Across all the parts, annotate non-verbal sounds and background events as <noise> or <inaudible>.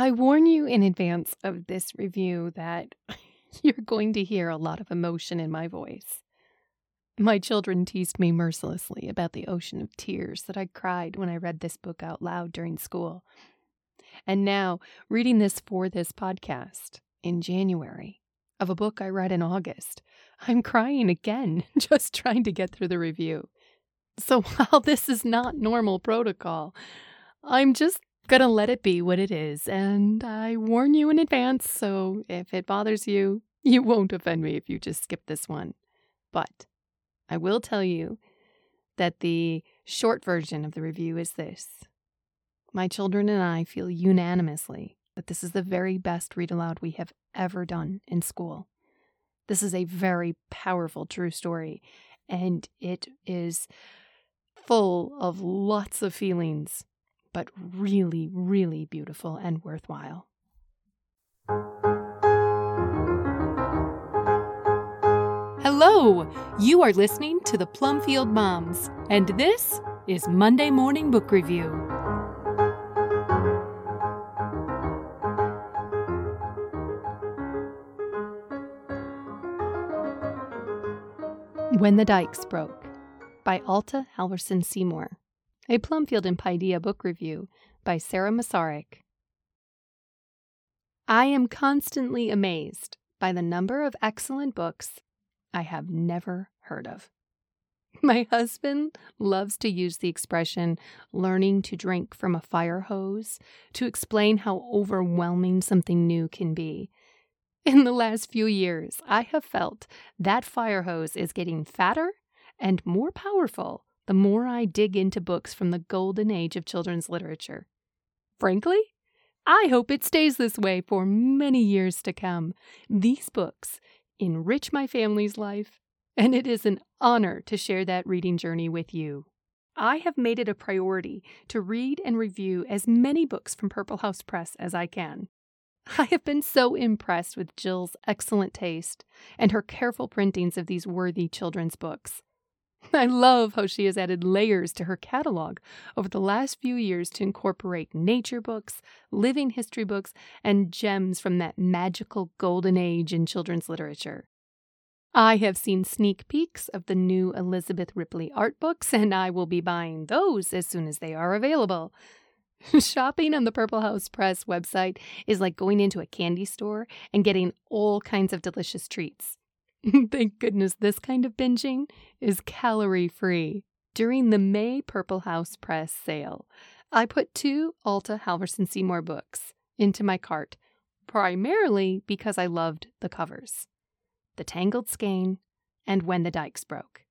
I warn you in advance of this review that <laughs> you're going to hear a lot of emotion in my voice. My children teased me mercilessly about the ocean of tears that I cried when I read this book out loud during school. And now, reading this for this podcast in January of a book I read in August, I'm crying again <laughs> just trying to get through the review. So <laughs> while this is not normal protocol, I'm just gonna let it be what it is, and I warn you in advance, so if it bothers you, you won't offend me if you just skip this one. But I will tell you that the short version of the review is this My children and I feel unanimously that this is the very best read aloud we have ever done in school. This is a very powerful true story, and it is full of lots of feelings but really, really beautiful and worthwhile. Hello! You are listening to the Plumfield Moms, and this is Monday Morning Book Review. When the Dikes Broke by Alta Halverson Seymour. A Plumfield and Paideia book review by Sarah Masaryk. I am constantly amazed by the number of excellent books I have never heard of. <laughs> My husband loves to use the expression learning to drink from a fire hose to explain how overwhelming something new can be. In the last few years, I have felt that fire hose is getting fatter and more powerful the more I dig into books from the golden age of children's literature. Frankly, I hope it stays this way for many years to come. These books enrich my family's life, and it is an honor to share that reading journey with you. I have made it a priority to read and review as many books from Purple House Press as I can. I have been so impressed with Jill's excellent taste and her careful printings of these worthy children's books. <laughs> I love how she has added layers to her catalog over the last few years to incorporate nature books, living history books, and gems from that magical golden age in children's literature. I have seen sneak peeks of the new Elizabeth Ripley art books, and I will be buying those as soon as they are available. <laughs> Shopping on the Purple House Press website is like going into a candy store and getting all kinds of delicious treats. <laughs> Thank goodness this kind of binging is calorie free. During the May Purple House Press sale, I put two Alta Halverson Seymour books into my cart, primarily because I loved the covers The Tangled Skein and When the Dikes Broke.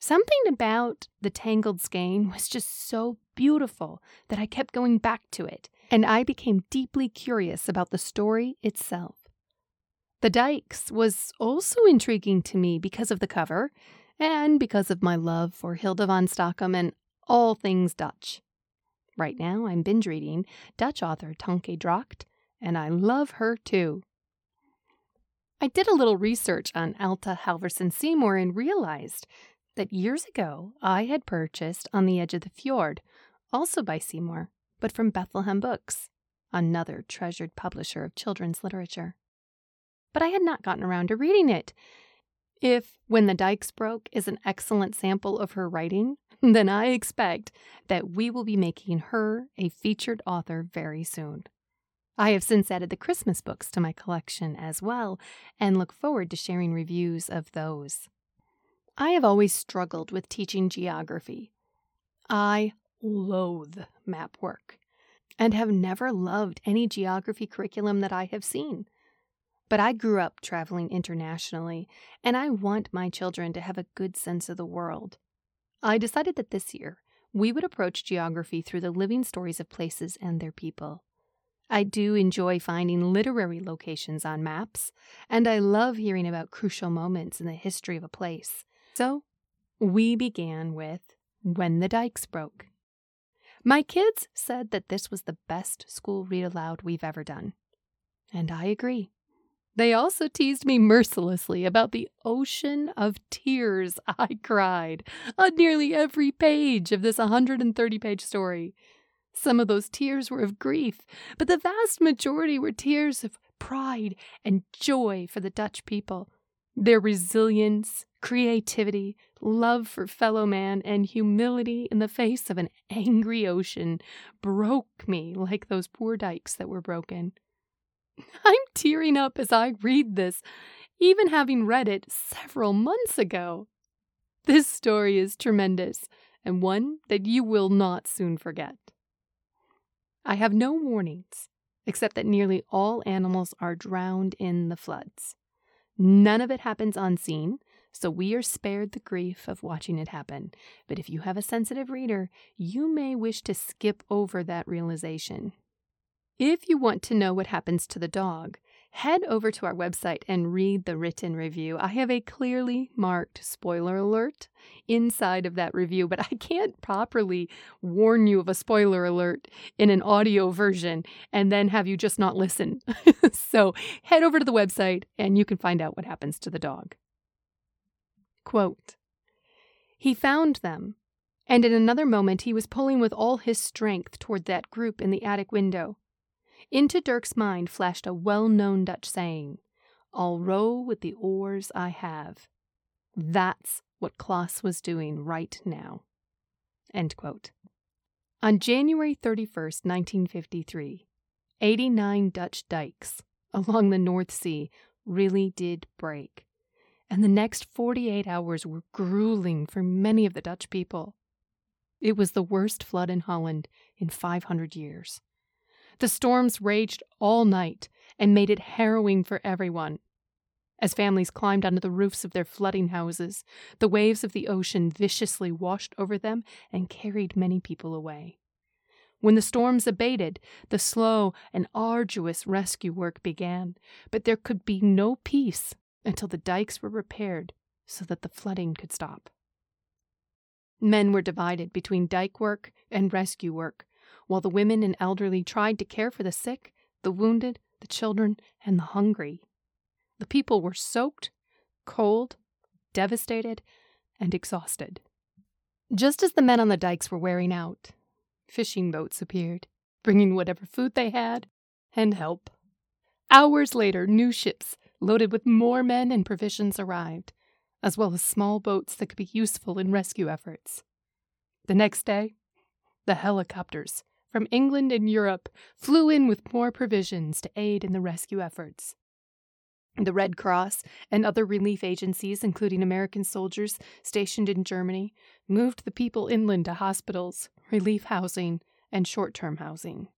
Something about The Tangled Skein was just so beautiful that I kept going back to it, and I became deeply curious about the story itself. The Dikes was also intriguing to me because of the cover and because of my love for Hilda van Stockum and all things Dutch. Right now, I'm binge reading Dutch author Tonke Dragt, and I love her too. I did a little research on Alta Halverson Seymour and realized that years ago I had purchased On the Edge of the Fjord, also by Seymour, but from Bethlehem Books, another treasured publisher of children's literature but I had not gotten around to reading it. If When the Dikes Broke is an excellent sample of her writing, <laughs> then I expect that we will be making her a featured author very soon. I have since added the Christmas books to my collection as well and look forward to sharing reviews of those. I have always struggled with teaching geography. I loathe map work and have never loved any geography curriculum that I have seen. But I grew up traveling internationally, and I want my children to have a good sense of the world. I decided that this year we would approach geography through the living stories of places and their people. I do enjoy finding literary locations on maps, and I love hearing about crucial moments in the history of a place. So, we began with When the Dikes Broke. My kids said that this was the best school read aloud we've ever done. And I agree. They also teased me mercilessly about the ocean of tears <laughs> I cried on nearly every page of this 130 page story. Some of those tears were of grief, but the vast majority were tears of pride and joy for the Dutch people. Their resilience, creativity, love for fellow man, and humility in the face of an angry ocean broke me like those poor dikes that were broken. <laughs> I'm tearing up as I read this, even having read it several months ago. This story is tremendous, and one that you will not soon forget. I have no warnings, except that nearly all animals are drowned in the floods. None of it happens unseen, so we are spared the grief of watching it happen. But if you have a sensitive reader, you may wish to skip over that realization. If you want to know what happens to the dog, head over to our website and read the written review. I have a clearly marked spoiler alert inside of that review, but <laughs> I can't properly warn you of a spoiler alert in an audio version and then have you just not listen. <laughs> so head over to the website and you can find out what happens to the dog. Quote He found them, and in another moment he was pulling with all his strength toward that group in the attic window. Into Dirk's mind flashed a well known Dutch saying, I'll row with the oars I have. That's what Klaas was doing right now. On January 31st, 1953, 89 Dutch dikes along the North Sea really did break, and the next 48 hours were grueling for many of the Dutch people. It was the worst flood in Holland in 500 years. The storms raged all night and made it harrowing for everyone. As families climbed onto the roofs of their flooding houses, the waves of the ocean viciously washed over them and carried many people away. When the storms abated, the slow and arduous rescue work began, but there could be no peace until the dikes were repaired so that the flooding could stop. Men were divided between dike work and rescue work, while the women and elderly tried to care for the sick, the wounded, the children, and the hungry. The people were soaked, cold, devastated, and exhausted. Just as the men on the dikes were wearing out, fishing boats appeared, bringing whatever food they had and help. Hours later, new ships loaded with more men and provisions arrived, as well as small boats that could be useful in rescue efforts. The next day, the helicopters from England and Europe flew in with more provisions to aid in the rescue efforts. The Red Cross and other relief agencies, including American soldiers stationed in Germany, moved the people inland to hospitals, relief housing, and short term housing.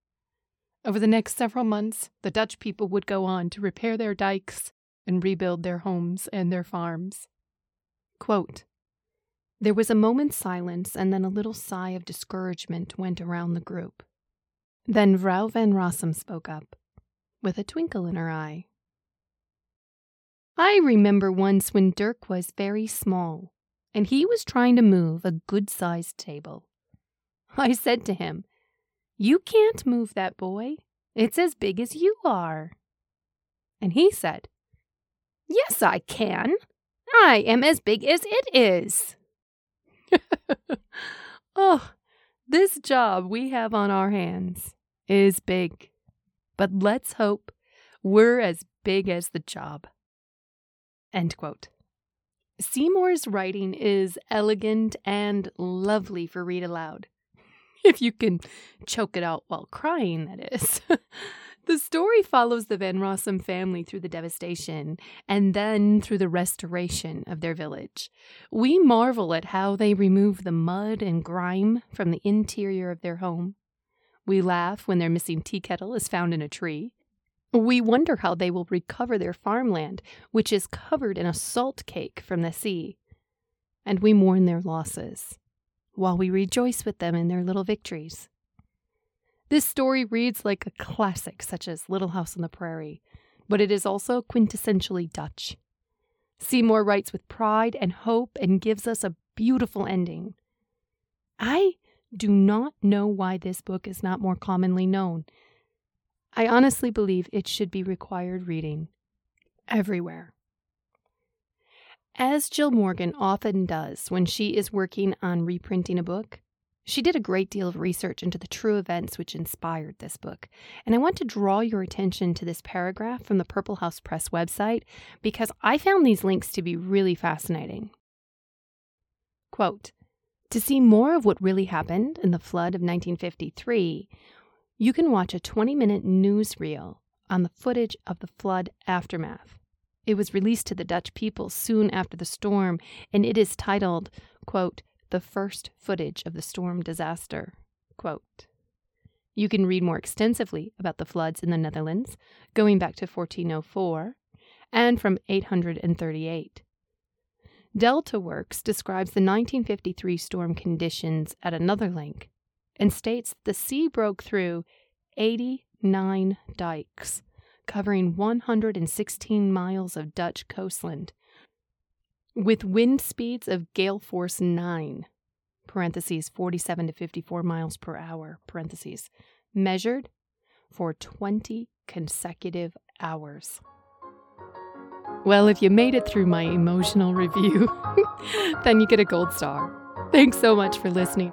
Over the next several months, the Dutch people would go on to repair their dikes and rebuild their homes and their farms. Quote, there was a moment's silence, and then a little sigh of discouragement went around the group. Then Vrouw van Rossum spoke up, with a twinkle in her eye. I remember once when Dirk was very small, and he was trying to move a good sized table. I said to him, You can't move that, boy. It's as big as you are. And he said, Yes, I can. I am as big as it is. <laughs> oh, this job we have on our hands is big, but let's hope we're as big as the job. End quote. Seymour's writing is elegant and lovely for read aloud. <laughs> If you can choke it out while crying, that is. <laughs> The story follows the Van Rossum family through the devastation and then through the restoration of their village. We marvel at how they remove the mud and grime from the interior of their home. We laugh when their missing tea kettle is found in a tree. We wonder how they will recover their farmland, which is covered in a salt cake from the sea. And we mourn their losses, while we rejoice with them in their little victories. This story reads like a classic, such as Little House on the Prairie, but it is also quintessentially Dutch. Seymour writes with pride and hope and gives us a beautiful ending. I do not know why this book is not more commonly known. I honestly believe it should be required reading everywhere. As Jill Morgan often does when she is working on reprinting a book, She did a great deal of research into the true events which inspired this book, and I want to draw your attention to this paragraph from the Purple House Press website because I found these links to be really fascinating. Quote To see more of what really happened in the flood of 1953, you can watch a 20 minute newsreel on the footage of the flood aftermath. It was released to the Dutch people soon after the storm, and it is titled, quote, The First Footage of the Storm Disaster. Quote, you can read more extensively about the floods in the Netherlands, going back to 1404 and from 838. Delta Works describes the 1953 storm conditions at another link and states that the sea broke through 89 dikes, covering 116 miles of Dutch coastland, with wind speeds of gale force 9, parentheses 47 to 54 miles per hour, parentheses, measured for 20 consecutive hours. Well, if you made it through my emotional review, <laughs> then you get a gold star. Thanks so much for listening.